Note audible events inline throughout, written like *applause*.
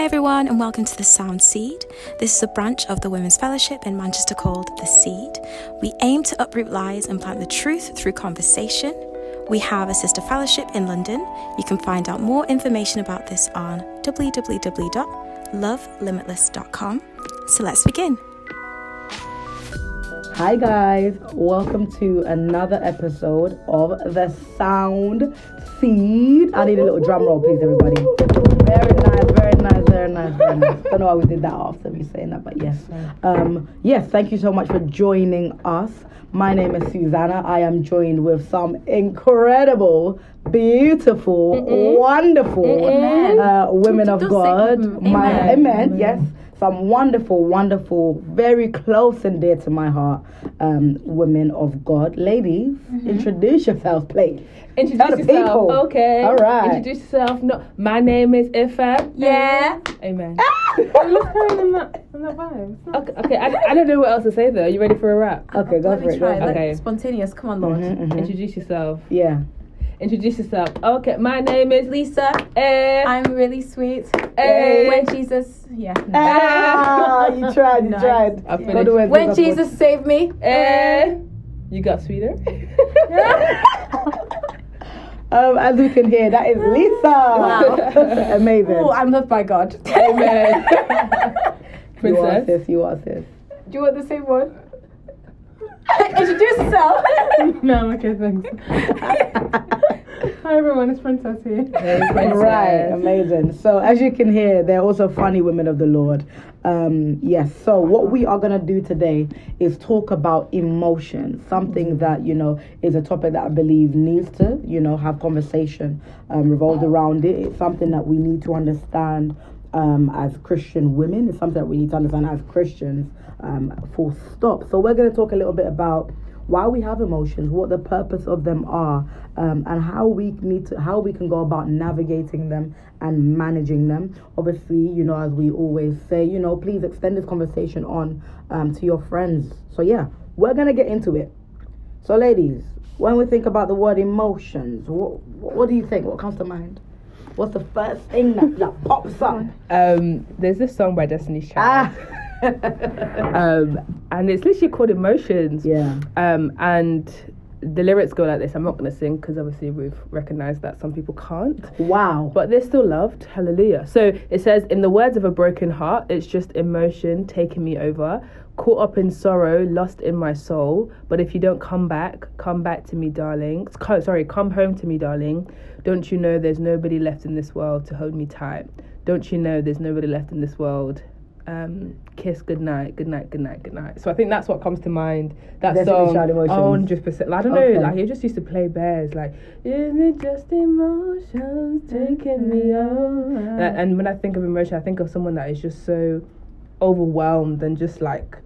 Hi, everyone, and welcome to the Sound Seed. This is a branch of the Women's Fellowship in Manchester called The Seed. We aim to uproot lies and plant the truth through conversation. We have a sister fellowship in London. You can find out more information about this on www.lovelimitless.com. So let's begin. Hi, guys. Welcome to another episode of The Sound Seed. I need a little drum roll, please, everybody. Very nice, very nice, very nice, very nice. *laughs* Don't know why we did that after me saying that, but yes. Um, yes, thank you so much for joining us. My name is Susanna. I am joined with some incredible, beautiful, wonderful uh, women of God. My, Amen. amen. Yes some wonderful, wonderful, very close and dear to my heart um, women of God. Ladies, introduce yourselves, please. Introduce yourself. people. Okay. All right. Introduce yourself. No, my name is Ifa. Yeah. Amen. Let's carry on that, that vibe. okay. Okay. I, *laughs* I don't know what else to say though. Are you ready for a rap? Okay, go Let for me it. try. Go for it. Okay. Spontaneous. Come on, Lord. Mhm, mhm. Introduce yourself. Yeah. Introduce yourself. Okay. My name is Lisa. Eh. I'm really sweet. eh. When Jesus, yeah. no. Ah, you tried, you *laughs* Nice. tried. I Go finished. When goes Jesus saved me. Eh. You got sweeter. *laughs* Um, as we can hear, that is Lisa. Wow. *laughs* Amazing. Oh, I'm loved by God. Do Amen. you are Princess. sis, you are sis. Do you want the same one? Introduce yourself. No, I'm okay, thanks. Hi everyone, it's Princess here. Hey, princess. Right, amazing. So as you can hear, they're also funny women of the Lord. Um, yes. So what we are gonna do today is talk about emotion, something that you know is a topic that I believe needs to you know have conversation um, revolved around it. It's something that we need to understand um, as Christian women. It's something that we need to understand as Christians. Um, full stop. So we're gonna talk a little bit about why we have emotions, what the purpose of them are, um, and how we need to how we can go about navigating them and managing them. Obviously, you know, as we always say, you know, please extend this conversation on um, to your friends. So yeah, we're gonna get into it. So, ladies, when we think about the word emotions, what what do you think? What comes to mind? What's the first thing that, that pops up? Um. There's this song by Destiny's Child. Ah, *laughs* Um. And it's literally called Emotions. yeah. Um, and the lyrics go like this. I'm not going to sing because obviously we've recognized that some people can't, Wow. but they're still loved. Hallelujah. So it says, In the words of a broken heart, it's just emotion taking me over. Caught up in sorrow, lost in my soul. But if you don't come back, come back to me, darling. Co- Sorry, come home to me, darling. Don't you know there's nobody left in this world to hold me tight? Don't you know there's nobody left in this world? Um, kiss goodnight, good night, good night, good night. So I think that's what comes to mind. That Destiny's song, hundred percent. I don't know, Okay. like he just used to play bears. Like, isn't it just emotions taking me mm-hmm. over? Like, and when I think of emotion, I think of someone that is just so overwhelmed and just like,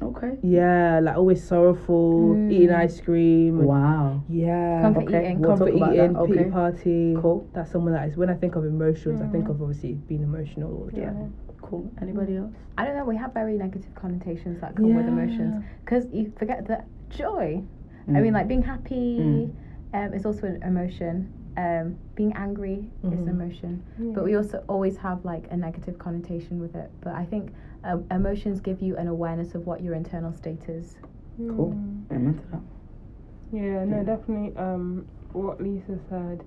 Okay. yeah, like always sorrowful, mm. eating ice cream. Wow. Yeah, Comfort Okay. eating. We'll comfort eating, pity Okay. party. Cool. That's someone that is when I think of emotions, I think mm-hmm. of obviously being emotional all the time. Cool. Anybody else? I don't know. We have very negative connotations that come with emotions because you forget that joy. I Mm. mean, like being happy um, is also an emotion. Um, being angry is an emotion, but we also always have like a negative connotation with it. But I think um, emotions give you an awareness of what your internal state is. Cool. Amen to that. Yeah, no, definitely. Um, what Lisa said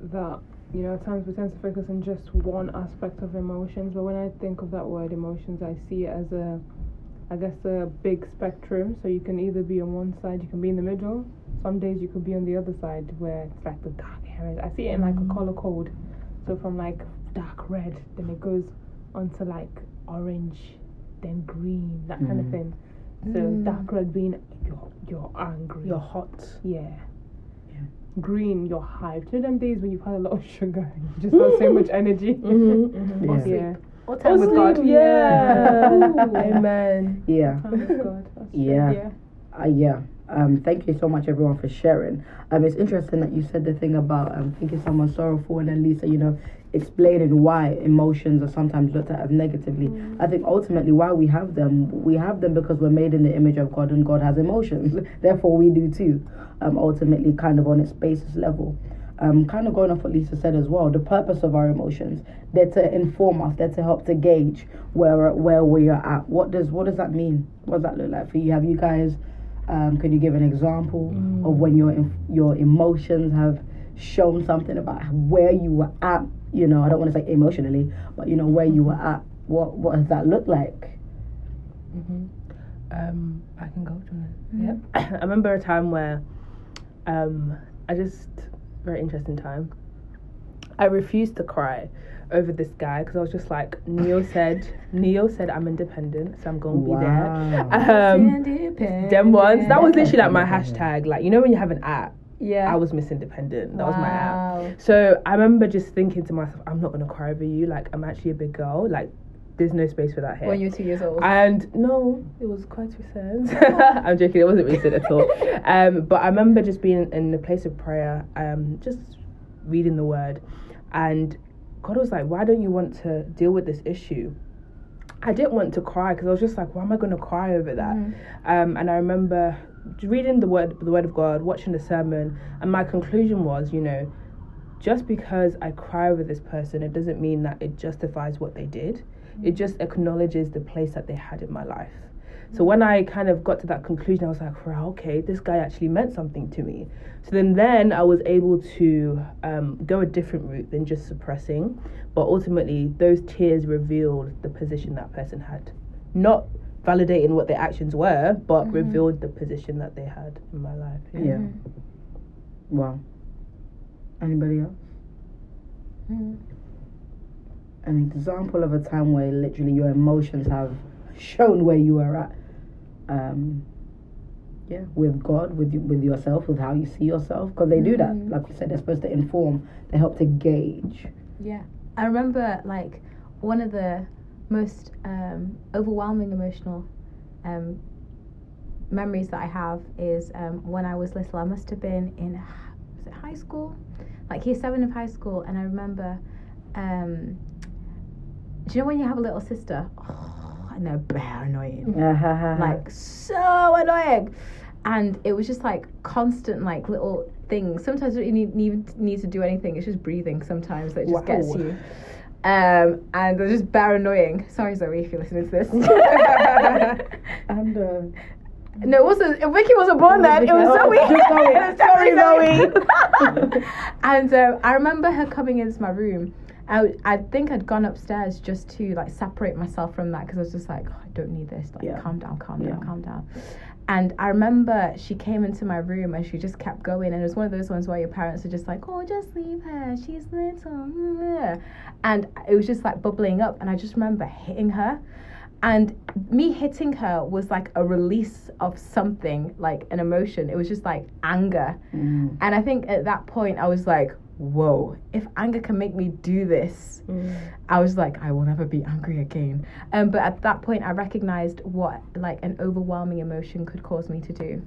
that you know at times we tend to focus on just one aspect of emotions, but when I think of that word emotions, I see it as a, I guess a big spectrum. So you can either be on one side, you can be in the middle. Some days you could be on the other side where it's like the dark areas. I see it in like a mm. color code. So from like dark red, then it goes onto like orange, then green, that kind of mm. thing. So dark mm. red being you're you're angry. You're hot. Yeah. Green, you're hyped. You know them days when you've had a lot of sugar and *laughs* you just got so much energy. Mm-hmm, *laughs* Yeah. Yeah. *laughs* Or time with God. Yeah. Ooh. Amen. Yeah. Oh my God. That's true. Yeah. Uh, yeah. Um, thank you so much, everyone, for sharing. Um, it's interesting that you said the thing about um, thinking someone's sorrowful, and then Lisa, you know, explaining why emotions are sometimes looked at as negatively. I think ultimately why we have them, we have them because we're made in the image of God, and God has emotions. *laughs* Therefore, we do too. Um, ultimately, kind of on its basis level. um, kind of going off what Lisa said as well, the purpose of our emotions, they're to inform us, they're to help to gauge where where we are at. What does what does that mean? What does that look like for you? Have you guys? Um, can you give an example of when your your emotions have shown something about where you were at? You know, I don't want to say emotionally, but you know where you were at. What what does that look like? Um, I can go. Do you wanna- Yeah. *coughs* I remember a time where, um, I just very interesting time. I refused to cry over this guy because I was just like Ne-Yo said. *laughs* Ne-Yo said I'm independent, so I'm gonna be there. Um, them ones. That was literally like my *laughs* hashtag. Like you know when you have an app. Yeah. I was Miss Independent. That was my app. So I remember just thinking to myself, I'm not gonna cry over you. Like I'm actually a big girl. Like there's no space for that here. When you were two years old. And no, it was quite recent. *laughs* I'm joking, it wasn't recent at all. Um, but I remember just being in the place of prayer, um, just reading the word, and God was like, Why don't you want to deal with this issue? I didn't want to cry because I was just like, Why am I going to cry over that? Um, and I remember reading the word, the word of God, watching the sermon, and my conclusion was, you know, just because I cry over this person, it doesn't mean that it justifies what they did. It just acknowledges the place that they had in my life. So when I kind of got to that conclusion, I was like, wow, okay, this guy actually meant something to me. So then, then I was able to um, go a different route than just suppressing. But ultimately, those tears revealed the position that person had. Not validating what their actions were, but revealed the position that they had in my life. Yeah. Wow. Anybody else? An example of a time where literally your emotions have shown where you are at. Um, yeah, with God, with you, with yourself, with how you see yourself, because they do that. Like we said, they're supposed to inform. They help to gauge. Yeah. I remember like one of the most um, overwhelming emotional um, memories that I have is um, when I was little. I must have been in was it high school, like year seven of high school, and I remember. Um, do you know when you have a little sister? Oh, and they're bare annoying. Like so annoying. And it was just like constant like little things. Sometimes you don't need, need, need to do anything. It's just breathing sometimes that just gets you. Um and they're just bare annoying. Sorry zoe if you're listening to this. *laughs* And uh, no it wasn't Vicky wasn't born then it was Oh, Zoe. just Zoe. Was *laughs* Sorry, definitely *laughs* and um, I remember her coming into my room I, I think I'd gone upstairs just to like separate myself from that because I was just like, oh, I don't need this. Like, Yeah. calm down, calm Yeah. down, calm down. And I remember she came into my room and she just kept going. And it was one of those ones where your parents are just like, oh, just leave her. She's little. And it was just like bubbling up. And I just remember hitting her. And me hitting her was like a release of something, like an emotion. It was just like anger. mm, And I think at that point, I was like, whoa, if anger can make me do this, I was like, I will never be angry again. Um, but at that point, I recognized what like an overwhelming emotion could cause me to do.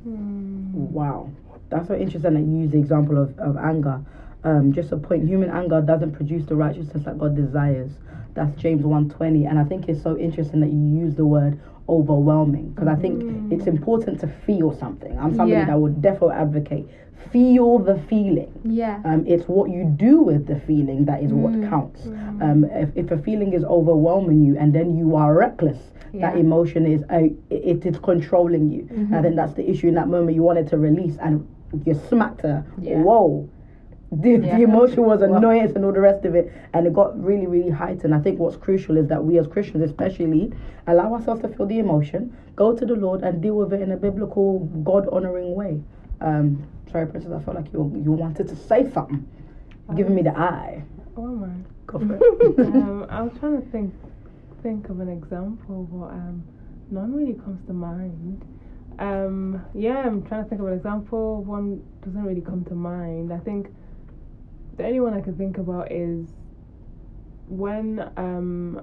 Wow, that's so interesting that you use the example of, of anger. Um, just a point, human anger doesn't produce the righteousness that God desires. That's James 120. And I think it's so interesting that you use the word overwhelming because I think it's important to feel something. I'm somebody Yeah. that would definitely advocate feel the feeling. Yeah. Um, it's what you do with the feeling that is what counts. Um, if, if a feeling is overwhelming you and then you are reckless, that emotion is uh, it is controlling you. And then that's the issue in that moment. You wanted to release and you smacked her. Yeah. Whoa. The, Yeah. the emotion was annoyance and all the rest of it, and it got really, really heightened. I think what's crucial is that we as Christians, especially, allow ourselves to feel the emotion, go to the Lord, and deal with it in a biblical, God honoring way. Um, sorry, Princess, I felt like you you wanted to say something, giving me the eye. Oh my. Go for it. *laughs* um, *laughs* I was trying to think think of an example, but um, none really comes to mind. Um, yeah, I'm trying to think of an example. One doesn't really come to mind. I think the only one I can think about is when um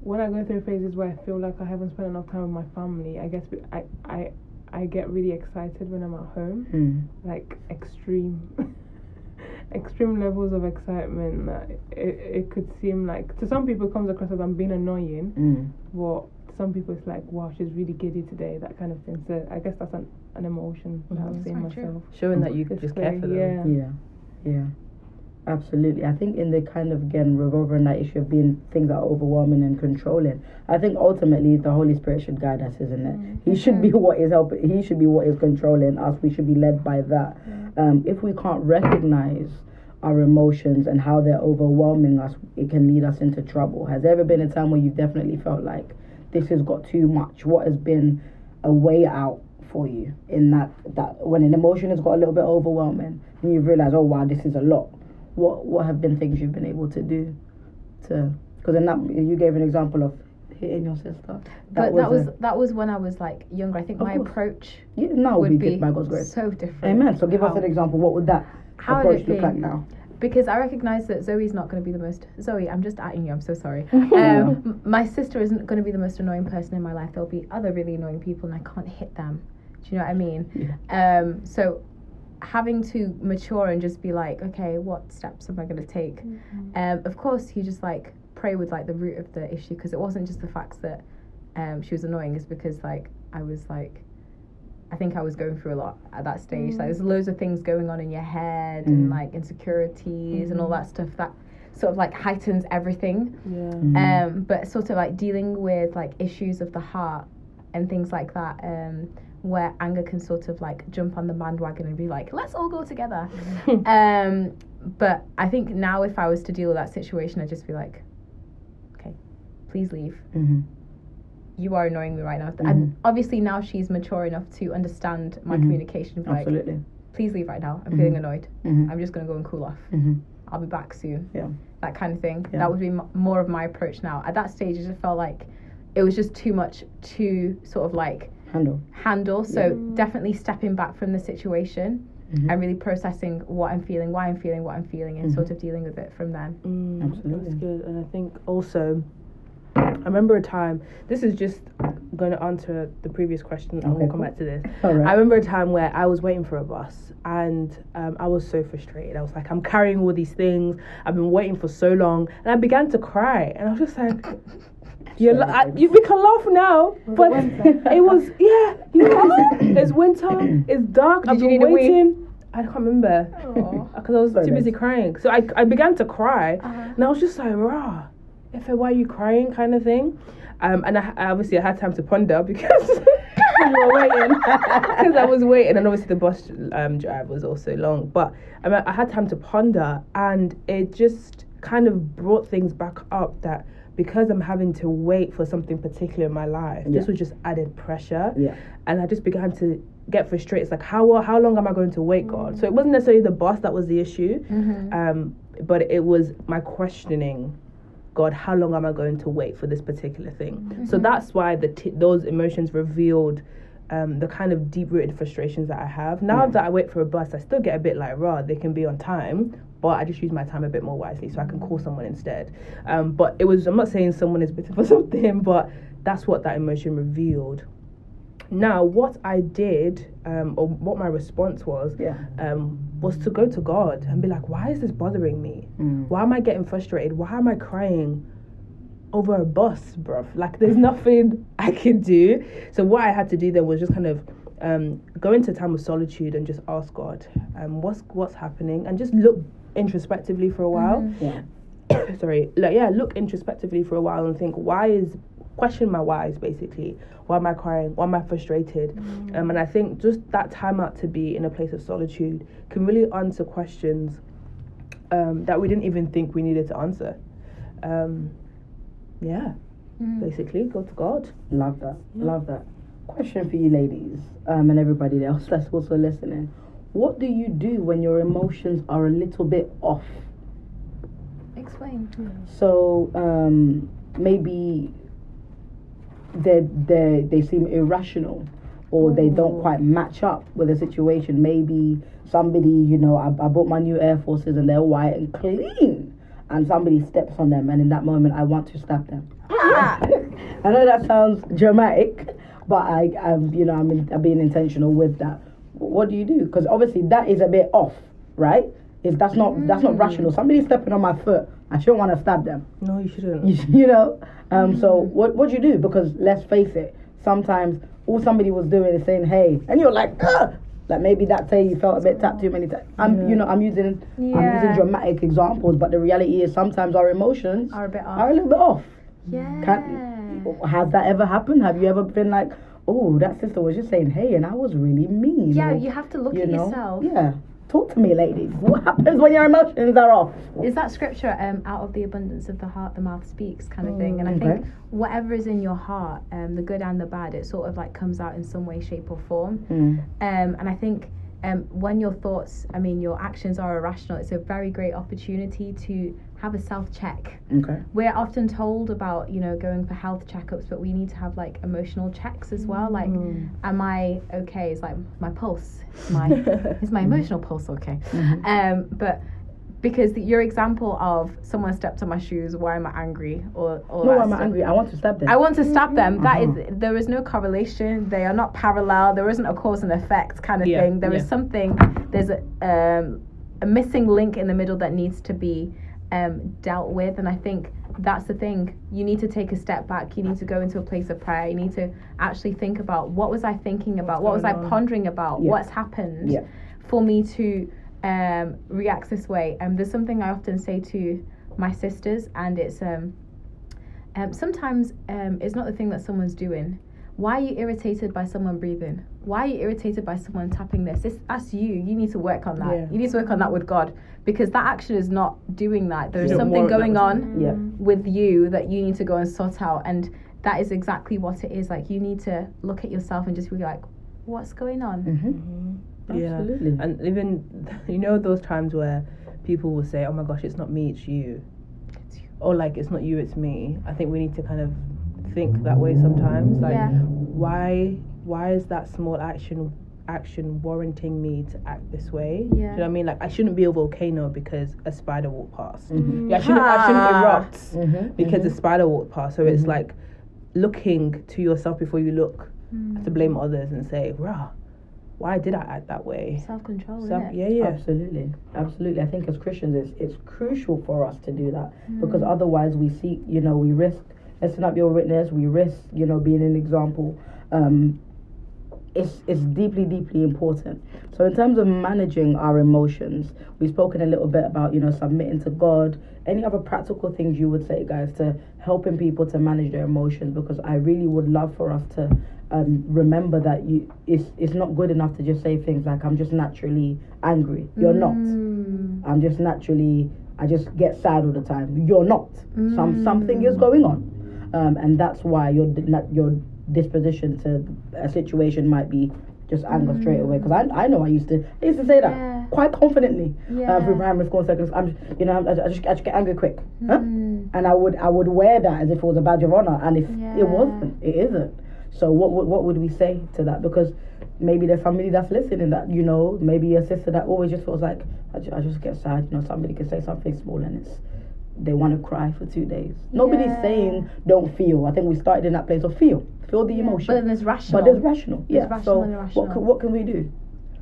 when I go through phases where I feel like I haven't spent enough time with my family. I guess I I I get really excited when I'm at home Hmm. like extreme *laughs* extreme levels of excitement that it, it could seem like to some people it comes across as I'm being annoying Mm. but to some people it's like wow she's really giddy today that kind of thing so I guess that's an, an emotion that I've That's seen very true. myself Showing that you It's just care for them. yeah. Yeah. Yeah, absolutely. I think in the kind of again revolving that issue of being things that are overwhelming and controlling. I think ultimately the Holy Spirit should guide us, isn't it? He should be what is helping. He should be what is controlling us. We should be led by that. Um, if we can't recognize our emotions and how they're overwhelming us, it can lead us into trouble. Has there ever been a time where you've definitely felt like this has got too much? What has been a way out for you in that that when an emotion has got a little bit overwhelming and you realize oh wow, this is a lot. What what have been things you've been able to do to because in that you gave an example of hitting your sister. but that was a- that was when I was like younger. I think my course. approach yeah, now would be, by God's grace. so different. Amen. So give us an example. What would that How approach look like now? because I recognize that Zoe's not going to be the most Zoe. I'm just atting you. I'm so sorry. *laughs* um, my sister isn't going to be the most annoying person in my life. There'll be other really annoying people, and I can't hit them. Do you know what I mean? Um, so having to mature and just be like, okay, what steps am I going to take? Um, of course, you just like pray with like the root of the issue because it wasn't just the fact that um, she was annoying. is because like I was like. I think I was going through a lot at that stage. Like, there's loads of things going on in your head and like insecurities and all that stuff that sort of like heightens everything. Yeah. Um, but sort of like dealing with like issues of the heart and things like that, um, where anger can sort of like jump on the bandwagon and be like, let's all go together. *laughs* um, but I think now if I was to deal with that situation, I'd just be like, okay, please leave. Mm-hmm. You are annoying me right now. And obviously now she's mature enough to understand my communication. Be like, Absolutely. please leave right now. I'm feeling annoyed. Mhm. I'm just gonna go and cool off. Mm-hmm. I'll be back soon. Yeah. That kind of thing. Yeah. That would be m- more of my approach now. At that stage, I just felt like it was just too much to sort of like Handle. handle. So definitely stepping back from the situation Mm-hmm. and really processing what I'm feeling, why I'm feeling what I'm feeling, and sort of dealing with it from then. Mm, Absolutely. That's good. And I think also, I remember a time, this is just going to answer the previous question, and Okay, we'll come cool. back to this. All right. I remember a time where I was waiting for a bus and um, I was so frustrated. I was like, I'm carrying all these things. I've been waiting for so long. And I began to cry. And I was just like, you're li- I, you, we can laugh now, but it was, yeah, you know, it's, *laughs* it's winter, it's dark, I've been need a wee? waiting. I can't remember because *laughs* I was Very too busy nice. crying. So I, I began to cry, Uh-huh. and I was just like, "Rah, if why are you crying?" kind of thing. Um, and I, I obviously I had time to ponder because *laughs* we were waiting because I was waiting, and obviously the bus um, drive was also long. But I, mean, I had time to ponder, and it just kind of brought things back up that because I'm having to wait for something particular in my life, this was just added pressure Yeah. and I just began to get frustrated. It's like how how long am I going to wait, God? So it wasn't necessarily the bus that was the issue, um, but it was my questioning. God, how long am I going to wait for this particular thing? So that's why the t- those emotions revealed um, the kind of deep rooted frustrations that I have. Now that I wait for a bus, I still get a bit like, raw, they can be on time, but I just use my time a bit more wisely so I can call someone instead. Um, but it was, I'm not saying someone is bitter *laughs* for something, but that's what that emotion revealed. Now, what I did, um, or what my response was, Yeah. um, was to go to God and be like, why is this bothering me? Mm. Why am I getting frustrated? Why am I crying over a bus, bruv? Like, there's *laughs* nothing I can do. So, what I had to do then was just kind of um, go into a time of solitude and just ask God, um, what's what's happening, and just look introspectively for a while. Yeah. *coughs* Sorry, like yeah, look introspectively for a while and think, why is question my whys basically. Why am I crying? Why am I frustrated? Um, and I think just that time out to be in a place of solitude can really answer questions um, that we didn't even think we needed to answer. Um, yeah, basically, go to God. Love that. Love that. Question for you ladies, um, and everybody else that's also listening. What do you do when your emotions are a little bit off? Explain. So um, maybe they they they seem irrational, or they don't quite match up with the situation. Maybe somebody, you know, I, I bought my new Air Forces and they're white and clean, and somebody steps on them, and in that moment, I want to slap them. Ah. *laughs* I know that sounds dramatic, but I, I'm, you know, I'm, in, I'm being intentional with that. What do you do? Because obviously that is a bit off, right? If that's not that's not rational. Mm. Somebody stepping on my foot, I shouldn't want to stab them. No, you shouldn't. *laughs* You, you know. Um. So mm. what what do you do? Because let's face it, sometimes all somebody was doing is saying, "Hey," and you're like, Ugh! Like maybe that day you felt a bit tapped too many times. I'm, you know, I'm using, I'm using dramatic examples, but the reality is sometimes our emotions Are a bit are a little bit off. Yeah. Can, has that ever happened? Have you ever been like, oh, that sister was just saying, hey, and I was really mean. yeah, or, you have to look at know? yourself. Yeah. Talk to me, ladies. What happens when your emotions are off? Is that scripture um, out of the abundance of the heart the mouth speaks kind of thing? And I okay. think whatever is in your heart, um, the good and the bad, it sort of like comes out in some way, shape, or form. Mm. Um, and I think um, when your thoughts, I mean, your actions are irrational, it's a very great opportunity to have a self check. Okay. We're often told about, you know, going for health checkups, but we need to have like emotional checks as well. Like, am I okay? Is like my pulse, my *laughs* is my emotional pulse okay? Um, but because the, your example of someone stepped on my shoes, why am I angry? Or, or No, I'm angry. I want to stab them. I want to stop them. That is, Mm-hmm. there is no correlation. They are not parallel. There isn't a cause and effect kind of Yeah, thing. There is yeah. something. There's a um, a missing link in the middle that needs to be um, dealt with, and I think that's the thing. You need to take a step back. You need to go into a place of prayer. You need to actually think about what was I thinking about? what was I on? pondering about? Yeah. What's happened Yeah. for me to um, react this way? Um, there's something I often say to my sisters, and it's um, um, sometimes um, it's not the thing that someone's doing. Why are you irritated by someone breathing? Why are you irritated by someone tapping this? It's, that's you. You need to work on that. Yeah. You need to work on that with God because that action is not doing that. There's Yeah. something going on Yeah. with you that you need to go and sort out. And that is exactly what it is. Like you need to look at yourself and just be like, what's going on? Mm-hmm. Yeah. Absolutely. And even, *laughs* you know, those times where people will say, oh my gosh, it's not me, it's you. Or like, it's not you, it's me. I think we need to kind of think that way sometimes. Like, Yeah. why why is that small action action warranting me to act this way? Do you know what I mean? Like, I shouldn't be a volcano because a spider walked past. Mm-hmm. Yeah, I shouldn't, I shouldn't erupt Mhm, because mhm. a spider walked past. So it's like looking to yourself before you look to blame others and say, rah, why did I act that way? Self control, So, isn't yeah, yeah. Absolutely, absolutely. I think as Christians, it's it's crucial for us to do that Mm. because otherwise we see, you know, we risk messing up your witness. We risk, you know, being an example. Um, it's it's deeply deeply important. So in terms of managing our emotions, we've spoken a little bit about you know submitting to God. Any other practical things you would say, guys, to helping people to manage their emotions? Because I really would love for us to um, remember that you it's it's not good enough to just say things like I'm just naturally angry. You're not. Mm. I'm just naturally I just get sad all the time. You're not. Some something is going on, um, and that's why your your disposition to a situation might be just anger straight away. Because I, I know I used to I used to say that Yeah. quite confidently uh, Yeah. through primary school and secondary. I'm you know I, I just I just get angry quick, huh? Mm. and I would I would wear that as if it was a badge of honor, and if Yeah. it wasn't, it isn't. So what would what would we say to that? Because maybe there's somebody that's listening that you know, maybe a sister that always just feels like I, ju- I just get sad. You know, somebody can say something small and it's they want to cry for two days. Nobody's Yeah. saying don't feel. I think we started in that place of feel, feel the emotion. But then there's rational. But there's rational. There's yeah. rational so and what can, what can we do?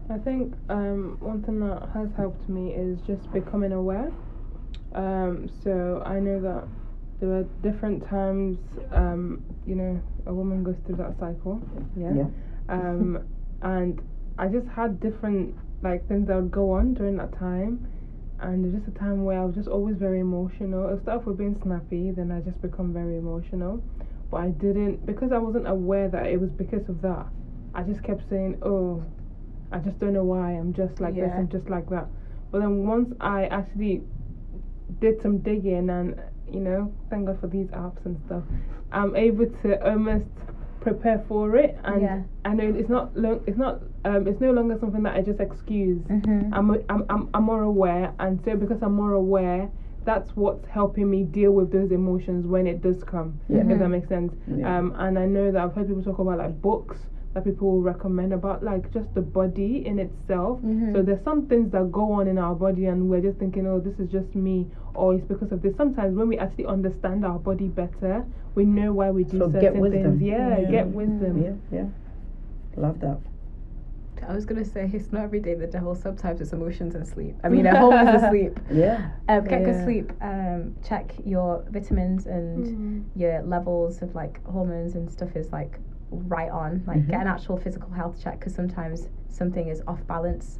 I think um, one thing that has helped me is just becoming aware. Um, so I know that there are different times, um, you know, a woman goes through that cycle. Yeah. Yeah. Um, *laughs* and I just had different like things that would go on during that time. And there's just a time where I was just always very emotional. It started with being snappy, then I just become very emotional. But I didn't because I wasn't aware that it was because of that. I just kept saying, "Oh, I just don't know why I'm just like this Yeah. and just like that." But then once I actually did some digging and you know, thank God for these apps and stuff, I'm able to almost prepare for it and Yeah. I know it's not lo- it's not um it's no longer something that I just excuse. Mhm. I'm, I'm I'm I'm more aware and so because I'm more aware that's what's helping me deal with those emotions when it does come. yeah. If that makes sense. Yeah. Um and I know that I've heard people talk about like books that people will recommend about like just the body in itself. Mm-hmm. So there's some things that go on in our body and we're just thinking, oh, this is just me, or it's because of this. Sometimes when we actually understand our body better, we know why we do So certain get wisdom. things. Yeah, Yeah. get wisdom. Yeah, yeah. Love that. I was gonna say it's not every day that the devil subtypes it's emotions and sleep. I mean, a whole is *laughs* of sleep. Yeah. Um, get good sleep. Um, check your vitamins and Mm. your levels of like hormones and stuff is like right on. Like get an actual physical health check because sometimes something is off balance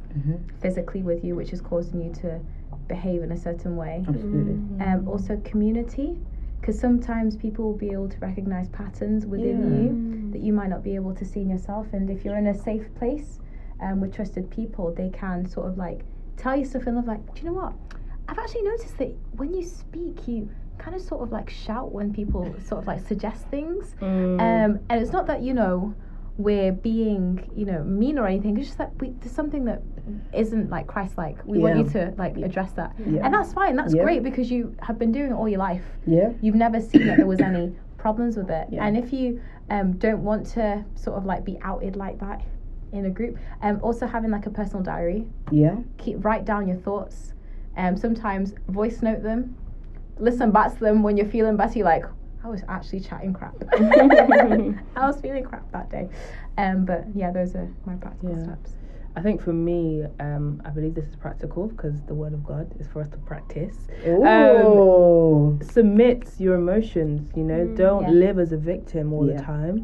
physically with you, which is causing you to behave in a certain way. Absolutely. Um, also community, because sometimes people will be able to recognize patterns within you that you might not be able to see in yourself. And if you're in a safe place um, with trusted people, they can sort of like tell you stuff in love. Like, do you know what? I've actually noticed that when you speak, you kind of sort of like shout when people *laughs* sort of like suggest things. Um, and it's not that you know we're being you know mean or anything. It's just that we, there's something that isn't like Christ-like. We want you to like address that, Yeah. and that's fine. That's Yeah. great because you have been doing it all your life. Yeah. You've never seen that there was any *coughs* problems with it. Yeah. And if you um, don't want to sort of like be outed like that in a group, um, also having like a personal diary, Yeah. keep write down your thoughts. Um, sometimes voice note them, listen back to them when you're feeling better. You're like, I was actually chatting crap. *laughs* *laughs* I was feeling crap that day. Um, but yeah, those are my practical Yeah. steps. I think for me, um, I believe this is practical because the word of God is for us to practice. Oh. Submit your emotions, you know, don't yeah. live as a victim all Yeah. the time.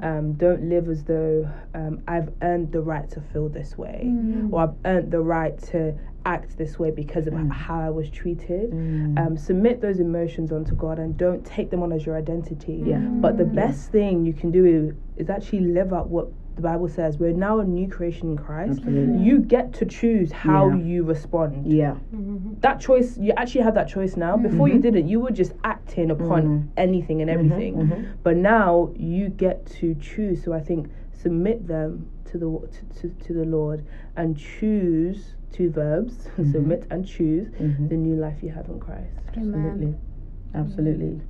yeah. Um, don't live as though um, I've earned the right to feel this way Mm. or I've earned the right to act this way because of Mm. how I was treated. Um, submit those emotions onto God and don't take them on as your identity. Yeah. But the best thing you can do is, is actually live out what the Bible says. We're now a new creation in Christ. Absolutely. You get to choose how Yeah. you respond. Yeah. That choice, you actually have that choice now. Before Mm-hmm. you didn't, you were just acting upon anything and everything. mm-hmm. But now you get to choose. So I think submit them to the to, to, to the Lord and choose two verbs *laughs* Mm-hmm. submit and choose the new life you have in Christ. Absolutely. Absolutely.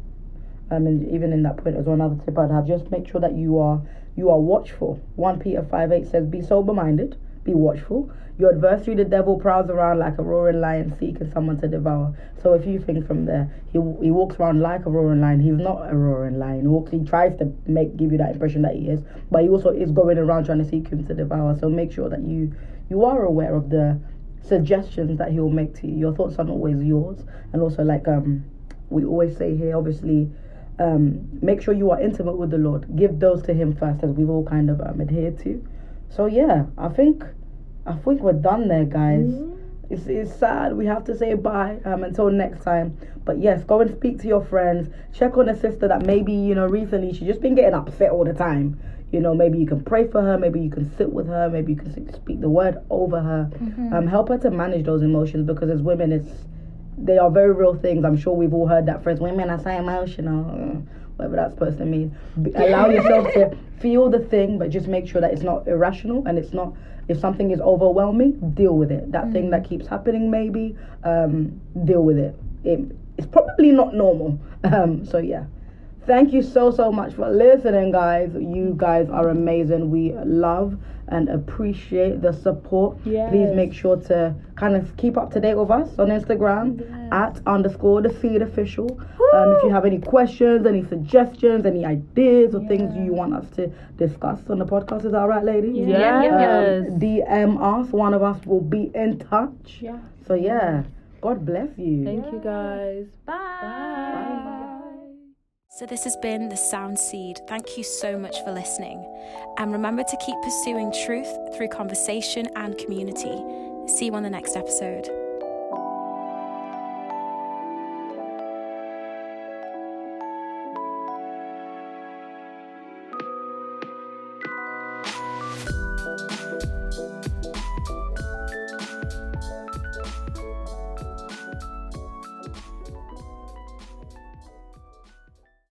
Um, and even in that point as well, another tip I'd have, just make sure that you are you are watchful. 1 Peter 5 8 says, Be sober minded, be watchful. Your adversary, the devil, prowls around like a roaring lion seeking someone to devour. So, a few things from there. He, he walks around like a roaring lion. He's not a roaring lion. He, walks, he tries to make give you that impression that he is, but he also is going around trying to seek him to devour. So, make sure that you you are aware of the suggestions that he'll make to you. Your thoughts are not always yours. And also, like um, we always say here, obviously, um, make sure you are intimate with the Lord. Give those to Him first, as we've all kind of um, adhered to. So yeah, I think I think we're done there, guys. It's, it's sad we have to say bye um, until next time. But yes, go and speak to your friends. Check on a sister that maybe you know recently she's just been getting upset all the time. You know, maybe you can pray for her. Maybe you can sit with her. Maybe you can speak the word over her. Um, help her to manage those emotions because as women, it's they are very real things. I'm sure we've all heard that phrase, women are so emotional, uh, whatever that's supposed to mean. Allow yourself to *laughs* feel the thing, but just make sure that it's not irrational and it's not, if something is overwhelming, deal with it. That thing that keeps happening, maybe, um, deal with it. it. It's probably not normal. *laughs* Um, so, yeah. Thank you so, so much for listening, guys. You guys are amazing. We love and appreciate the support. Please make sure to kind of keep up to date with us on Instagram at underscore the seed official. Um, if you have any questions, any suggestions, any ideas or things you want us to discuss on the podcast, is that right, lady? Yes. Um, DM us. One of us will be in touch. Yeah. So yeah, God bless you. Thank you guys. So, this has been The Sound Seed. Thank you so much for listening. And remember to keep pursuing truth through conversation and community. See you on the next episode.